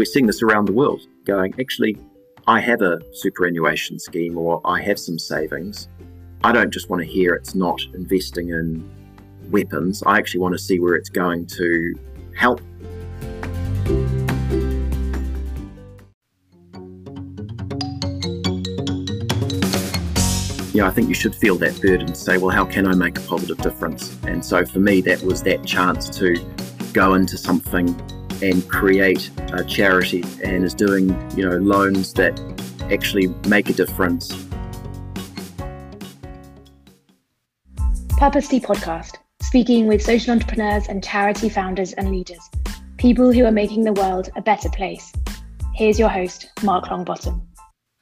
we're seeing this around the world going, actually, I have a superannuation scheme or I have some savings. I don't just want to hear it's not investing in weapons. I actually want to see where it's going to help. You know, I think you should feel that burden to say, well, how can I make a positive difference? And so for me, that was that chance to go into something and create a charity and is doing, you know, loans that actually make a difference. Purpose Purposely podcast, speaking with social entrepreneurs and charity founders and leaders, people who are making the world a better place. Here's your host, Mark Longbottom.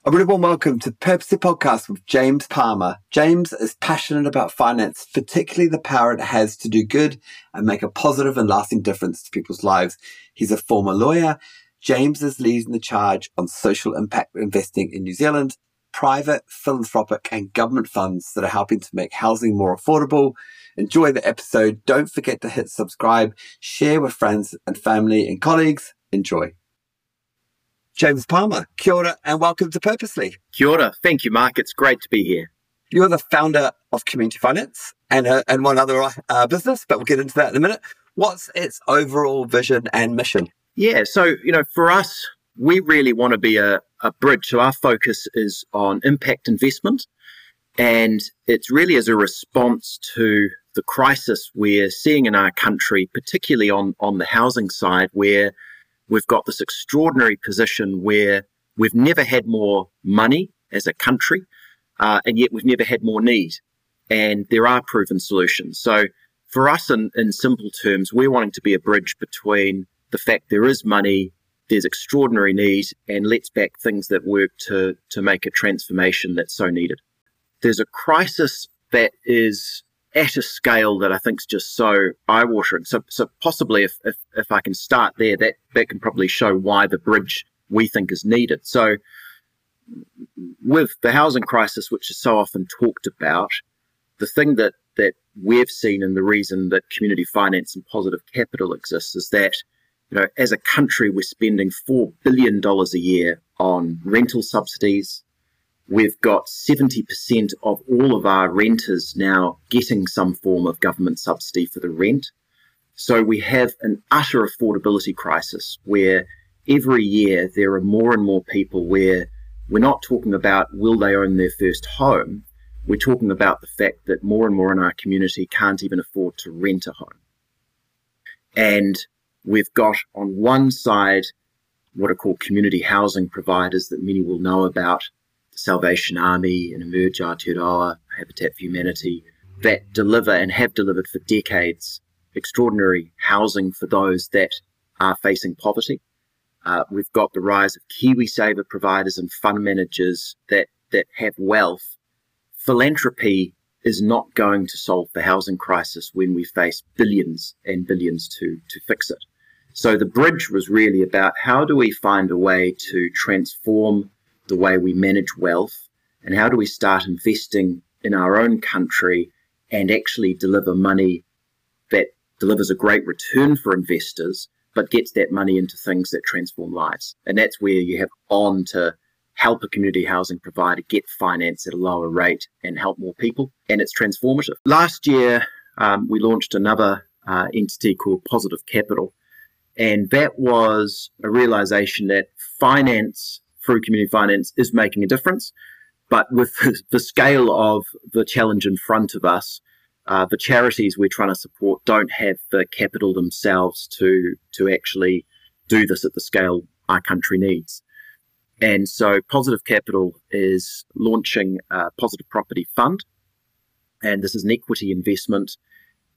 A really warm welcome to Purposely Podcast with James Palmer. James is passionate about finance, particularly the power it has to do good and make a positive and lasting difference to people's lives. He's a former lawyer. James is leading the charge on social impact investing in New Zealand, private, philanthropic, and government funds that are helping to make housing more affordable. Enjoy the episode. Don't forget to hit subscribe, share with friends and family and colleagues. Enjoy. James Palmer, kia ora and welcome to Purposely. Kia ora. Thank you, Mark. It's great to be here. You're the founder of Community Finance and, uh, and one other uh, business, but we'll get into that in a minute. What's its overall vision and mission? Yeah, so, you know, for us, we really want to be a, a bridge. So our focus is on impact investment. And it's really as a response to the crisis we're seeing in our country, particularly on, on the housing side, where we've got this extraordinary position where we've never had more money as a country, uh, and yet we've never had more need. And there are proven solutions. So for us, in, in simple terms, we're wanting to be a bridge between the fact there is money, there's extraordinary need, and let's back things that work to, to make a transformation that's so needed. There's a crisis that is at a scale that I think is just so eye-watering. So, so possibly if, if, if I can start there, that, that can probably show why the bridge we think is needed. So with the housing crisis, which is so often talked about, the thing that, that we've seen and the reason that community finance and positive capital exists is that, you know, as a country, we're spending $4 billion a year on rental subsidies, We've got 70% of all of our renters now getting some form of government subsidy for the rent. So we have an utter affordability crisis where every year there are more and more people where we're not talking about will they own their first home. We're talking about the fact that more and more in our community can't even afford to rent a home. And we've got on one side what are called community housing providers that many will know about Salvation Army and Emerge Aotearoa, Habitat for Humanity, that deliver and have delivered for decades extraordinary housing for those that are facing poverty. Uh, we've got the rise of KiwiSaver providers and fund managers that, that have wealth. Philanthropy is not going to solve the housing crisis when we face billions and billions to, to fix it. So the bridge was really about how do we find a way to transform the way we manage wealth and how do we start investing in our own country and actually deliver money that delivers a great return for investors, but gets that money into things that transform lives. And that's where you have on to help a community housing provider get finance at a lower rate and help more people. And it's transformative. Last year, um, we launched another uh, entity called Positive Capital. And that was a realization that finance through community finance is making a difference. But with the scale of the challenge in front of us, uh, the charities we're trying to support don't have the capital themselves to to actually do this at the scale our country needs. And so, Positive Capital is launching a positive property fund, and this is an equity investment.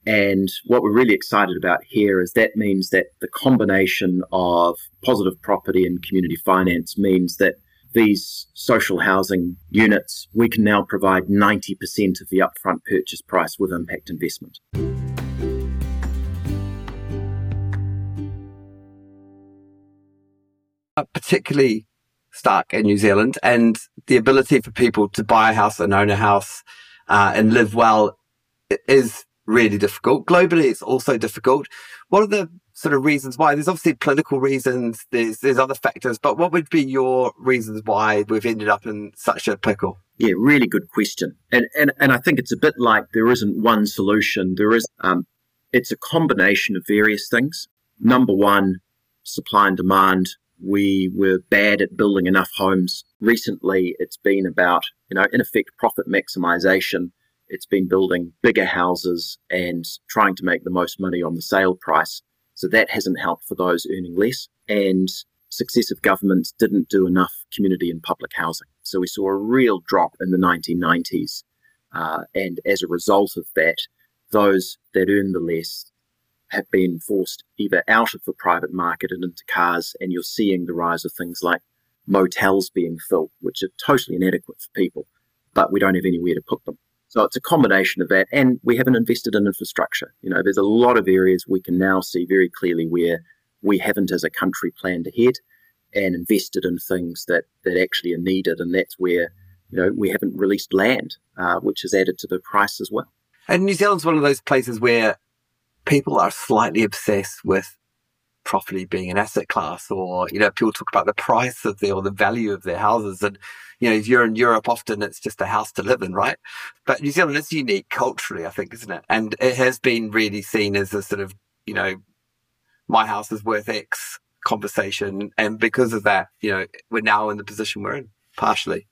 And what we're really excited about here is that means that the combination of positive property and community finance means that these social housing units, we can now provide 90% of the upfront purchase price with impact investment. Uh, particularly stark in New Zealand, and the ability for people to buy a house and own a house uh, and live well is really difficult. Globally, it's also difficult. What are the sort of reasons why? There's obviously political reasons. There's there's other factors, but what would be your reasons why we've ended up in such a pickle? Yeah, really good question. And and and I think it's a bit like there isn't one solution. There is um, it's a combination of various things. Number one, supply and demand. We were bad at building enough homes. Recently, it's been about, you know, in effect, profit maximization. It's been building bigger houses and trying to make the most money on the sale price. So that hasn't helped for those earning less. And successive governments didn't do enough community and public housing. So we saw a real drop in the 1990s. Uh, and as a result of that, those that earn the less have been forced either out of the private market and into cars, and you're seeing the rise of things like motels being filled, which are totally inadequate for people, but we don't have anywhere to put them. So it's a combination of that, and we haven't invested in infrastructure. You know, there's a lot of areas we can now see very clearly where we haven't, as a country, planned ahead and invested in things that that actually are needed, and that's where you know we haven't released land, uh, which has added to the price as well. And New Zealand's one of those places where people are slightly obsessed with property being an asset class or, you know, people talk about the price of the or the value of their houses. And, you know, if you're in Europe, often it's just a house to live in, right? But New Zealand is unique culturally, I think, isn't it? And it has been really seen as a sort of, you know, my house is worth X conversation. And because of that, you know, we're now in the position we're in, partially.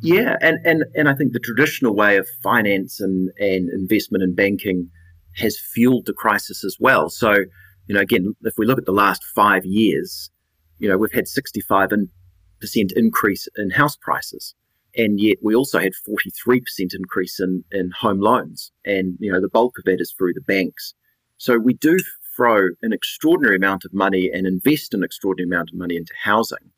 Yeah, and, and, and I think the traditional way of finance and, and investment and banking has fueled the crisis as well. So, you know, again, if we look at the last five years, you know, we've had 65% increase in house prices. And yet we also had 43% increase in, in home loans. And, you know, the bulk of that is through the banks. So we do throw an extraordinary amount of money and invest an extraordinary amount of money into housing.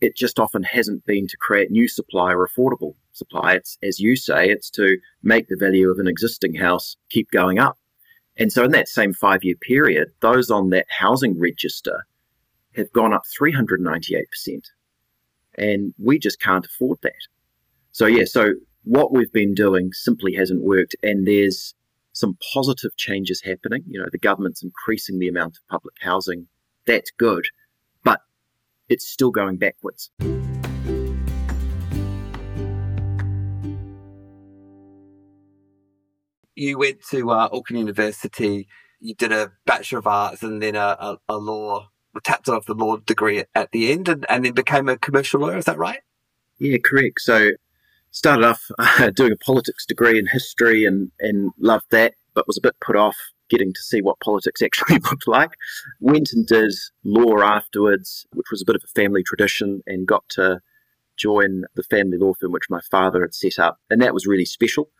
It just often hasn't been to create new supply or affordable supply. It's, as you say, it's to make the value of an existing house keep going up. And so in that same five year period, those on that housing register have gone up 398%. And we just can't afford that. So, yeah, so what we've been doing simply hasn't worked. And there's some positive changes happening. You know, the government's increasing the amount of public housing. That's good. But it's still going backwards. You went to uh, Auckland University, you did a Bachelor of Arts and then a, a, a law, tapped off the law degree at, the end and, and then became a commercial lawyer. Is that right? Yeah, correct. So started off uh, doing a politics degree in history and, and loved that, but was a bit put off getting to see what politics actually looked like. Went and did law afterwards, which was a bit of a family tradition, and got to join the family law firm which my father had set up. And that was really special.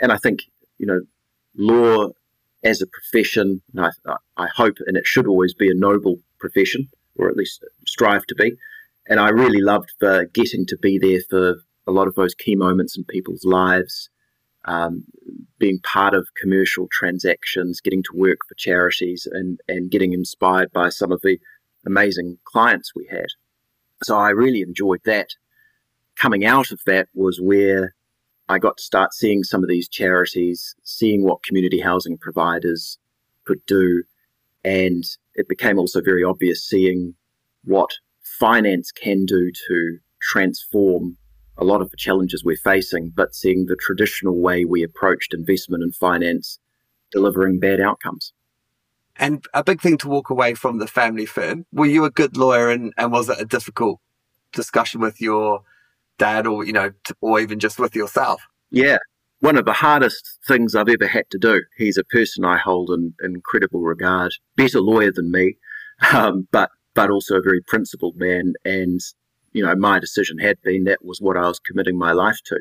And I think you know, law as a profession, I, I hope, and it should always be a noble profession, or at least strive to be. And I really loved the getting to be there for a lot of those key moments in people's lives, um, being part of commercial transactions, getting to work for charities, and, and getting inspired by some of the amazing clients we had. So I really enjoyed that. Coming out of that was where I got to start seeing some of these charities, seeing what community housing providers could do. And it became also very obvious seeing what finance can do to transform a lot of the challenges we're facing, but seeing the traditional way we approached investment and finance delivering bad outcomes. And a big thing to walk away from the family firm. Were you a good lawyer and, and was it a difficult discussion with your dad or, you know, or even just with yourself? Yeah. One of the hardest things I've ever had to do. He's a person I hold in, incredible regard, better lawyer than me, um, but but also a very principled man. And you know, my decision had been that was what I was committing my life to.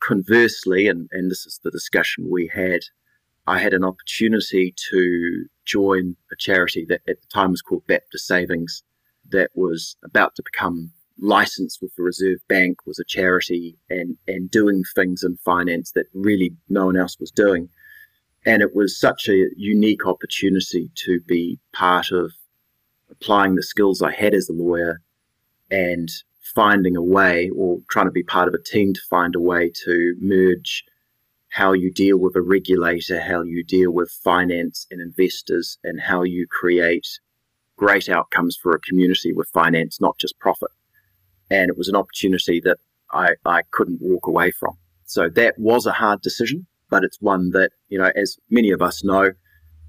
Conversely, and, and this is the discussion we had, I had an opportunity to join a charity that at the time was called Baptist Savings, that was about to become licensed with the Reserve Bank, was a charity, and, and doing things in finance that really no one else was doing. And it was such a unique opportunity to be part of applying the skills I had as a lawyer and finding a way or trying to be part of a team to find a way to merge how you deal with a regulator, how you deal with finance and investors, and how you create great outcomes for a community with finance, not just profit. And it was an opportunity that I, I couldn't walk away from. So that was a hard decision, but it's one that, you know, as many of us know,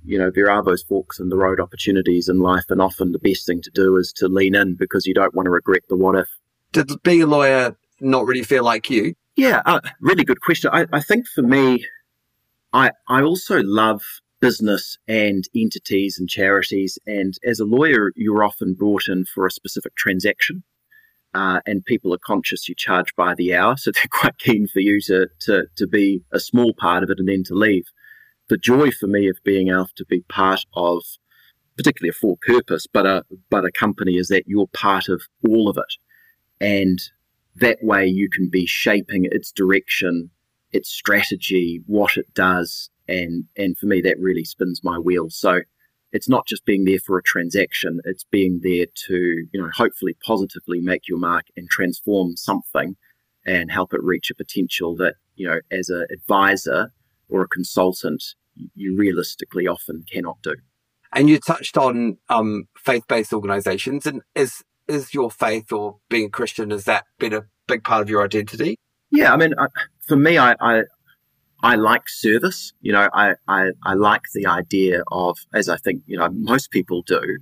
you know, there are those forks in the road opportunities in life, and often the best thing to do is to lean in because you don't want to regret the what if. Did being a lawyer not really feel like you? Yeah, uh, really good question. I, I think for me, I I also love business and entities and charities. And as a lawyer, you're often brought in for a specific transaction. Uh, and people are conscious you charge by the hour, so they're quite keen for you to, to to be a small part of it and then to leave. The joy for me of being able to be part of, particularly a for purpose, but a but a company is that you're part of all of it, and that way you can be shaping its direction, its strategy, what it does, and and for me that really spins my wheels. So it's not just being there for a transaction; it's being there to you know hopefully positively make your mark and transform something, and help it reach a potential that you know as an advisor or a consultant you realistically often cannot do. And you touched on um, faith-based organizations, and is is your faith or being a Christian has that been a big part of your identity? Yeah, I mean, I, for me, I, I I like service. You know, I, I, I like the idea of, as I think, you know, most people do,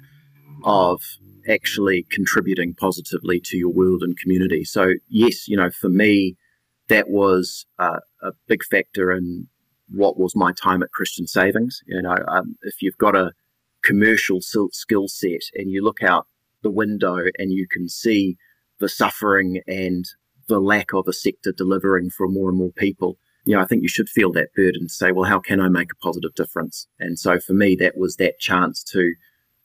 of actually contributing positively to your world and community. So, yes, you know, for me, that was uh, a big factor in what was my time at Christian Savings. You know, um, if you've got a commercial skill set and you look out the window and you can see the suffering and the lack of a sector delivering for more and more people, you know, I think you should feel that burden to say, well, how can I make a positive difference? And so for me, that was that chance to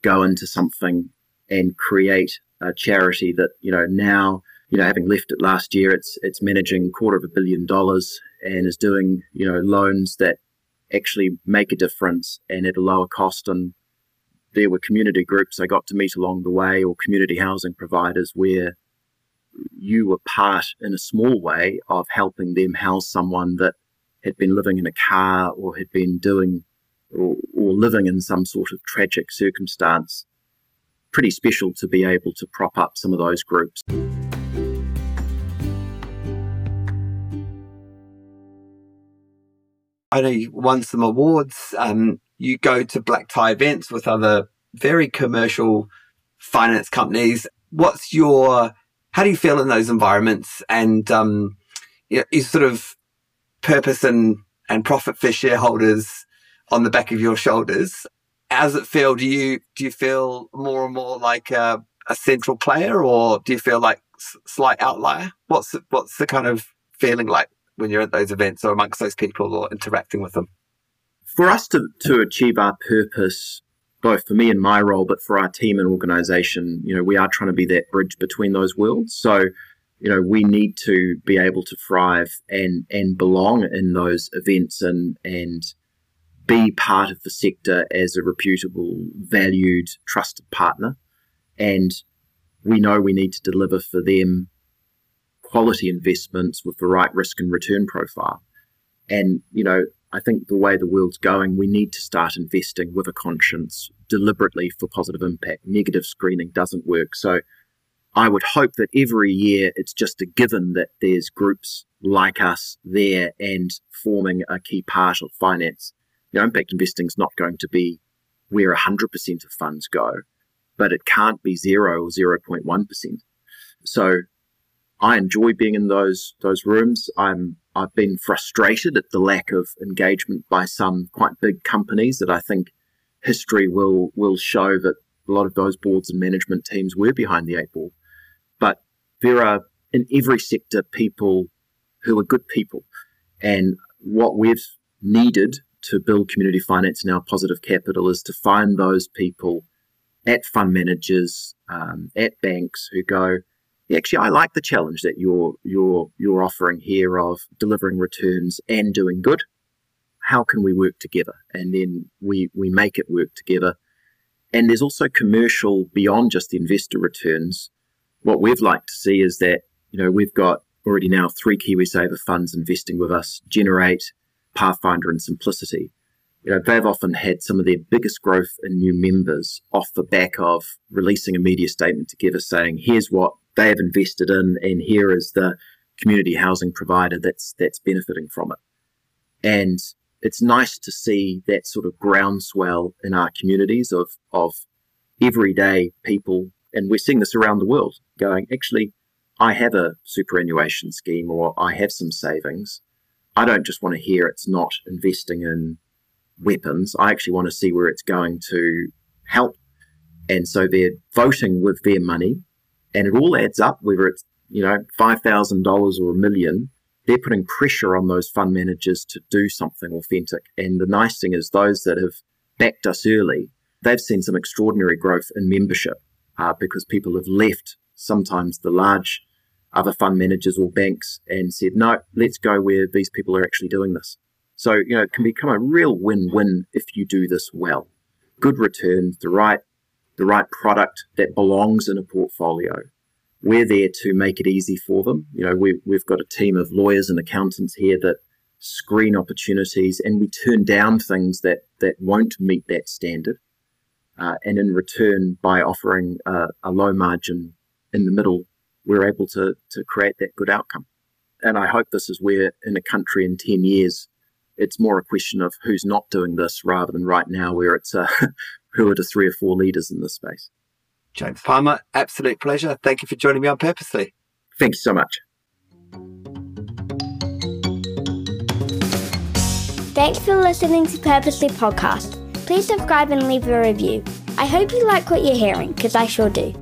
go into something and create a charity that, you know, now, you know, having left it last year, it's it's managing quarter of a billion dollars and is doing, you know, loans that actually make a difference and at a lower cost. And there were community groups I got to meet along the way or community housing providers where you were part in a small way of helping them house someone that had been living in a car or had been doing or, or living in some sort of tragic circumstance. Pretty special to be able to prop up some of those groups. I know you won some awards. Um, you go to black tie events with other very commercial finance companies. What's your how do you feel in those environments? And um, you know, sort of purpose and, and profit for shareholders on the back of your shoulders. How's it feel? Do you do you feel more and more like a, a central player, or do you feel like s- slight outlier? What's the, what's the kind of feeling like when you're at those events or amongst those people or interacting with them? For us to, to achieve our purpose both for me and my role, but for our team and organization, you know, we are trying to be that bridge between those worlds. So, you know, we need to be able to thrive and and belong in those events and and be part of the sector as a reputable, valued, trusted partner. And we know we need to deliver for them quality investments with the right risk and return profile. And, you know, I think the way the world's going, we need to start investing with a conscience deliberately for positive impact. Negative screening doesn't work. So I would hope that every year it's just a given that there's groups like us there and forming a key part of finance. You know, impact investing is not going to be where 100% of funds go, but it can't be zero or 0.1%. So I enjoy being in those those rooms. I'm I've been frustrated at the lack of engagement by some quite big companies that I think history will will show that a lot of those boards and management teams were behind the eight ball. But there are in every sector people who are good people. And what we've needed to build community finance now positive capital is to find those people at fund managers, um, at banks who go, actually I like the challenge that you're you're you're offering here of delivering returns and doing good. How can we work together? And then we we make it work together. And there's also commercial beyond just the investor returns. What we've liked to see is that you know we've got already now three KiwiSaver funds investing with us, generate Pathfinder and Simplicity, you know, they've often had some of their biggest growth in new members off the back of releasing a media statement together saying, here's what they have invested in, and here is the community housing provider that's that's benefiting from it. And it's nice to see that sort of groundswell in our communities of of everyday people, and we're seeing this around the world, going, actually, I have a superannuation scheme or I have some savings. I don't just want to hear it's not investing in weapons. I actually want to see where it's going to help. And so they're voting with their money and it all adds up, whether it's, you know, $5,000 or a million, they're putting pressure on those fund managers to do something authentic. And the nice thing is those that have backed us early, they've seen some extraordinary growth in membership uh, because people have left sometimes the large other fund managers or banks and said, no, let's go where these people are actually doing this. So, you know, it can become a real win-win if you do this well. Good returns, the right the right product that belongs in a portfolio. We're there to make it easy for them. You know, we, we've got a team of lawyers and accountants here that screen opportunities and we turn down things that, that won't meet that standard. Uh, and in return, by offering a, a low margin in the middle, we're able to, to create that good outcome. And I hope this is where in a country in 10 years, it's more a question of who's not doing this rather than right now where it's uh, who are the three or four leaders in this space. James Palmer, absolute pleasure. Thank you for joining me on Purposely. Thank you so much. Thanks for listening to Purposely Podcast. Please subscribe and leave a review. I hope you like what you're hearing, because I sure do.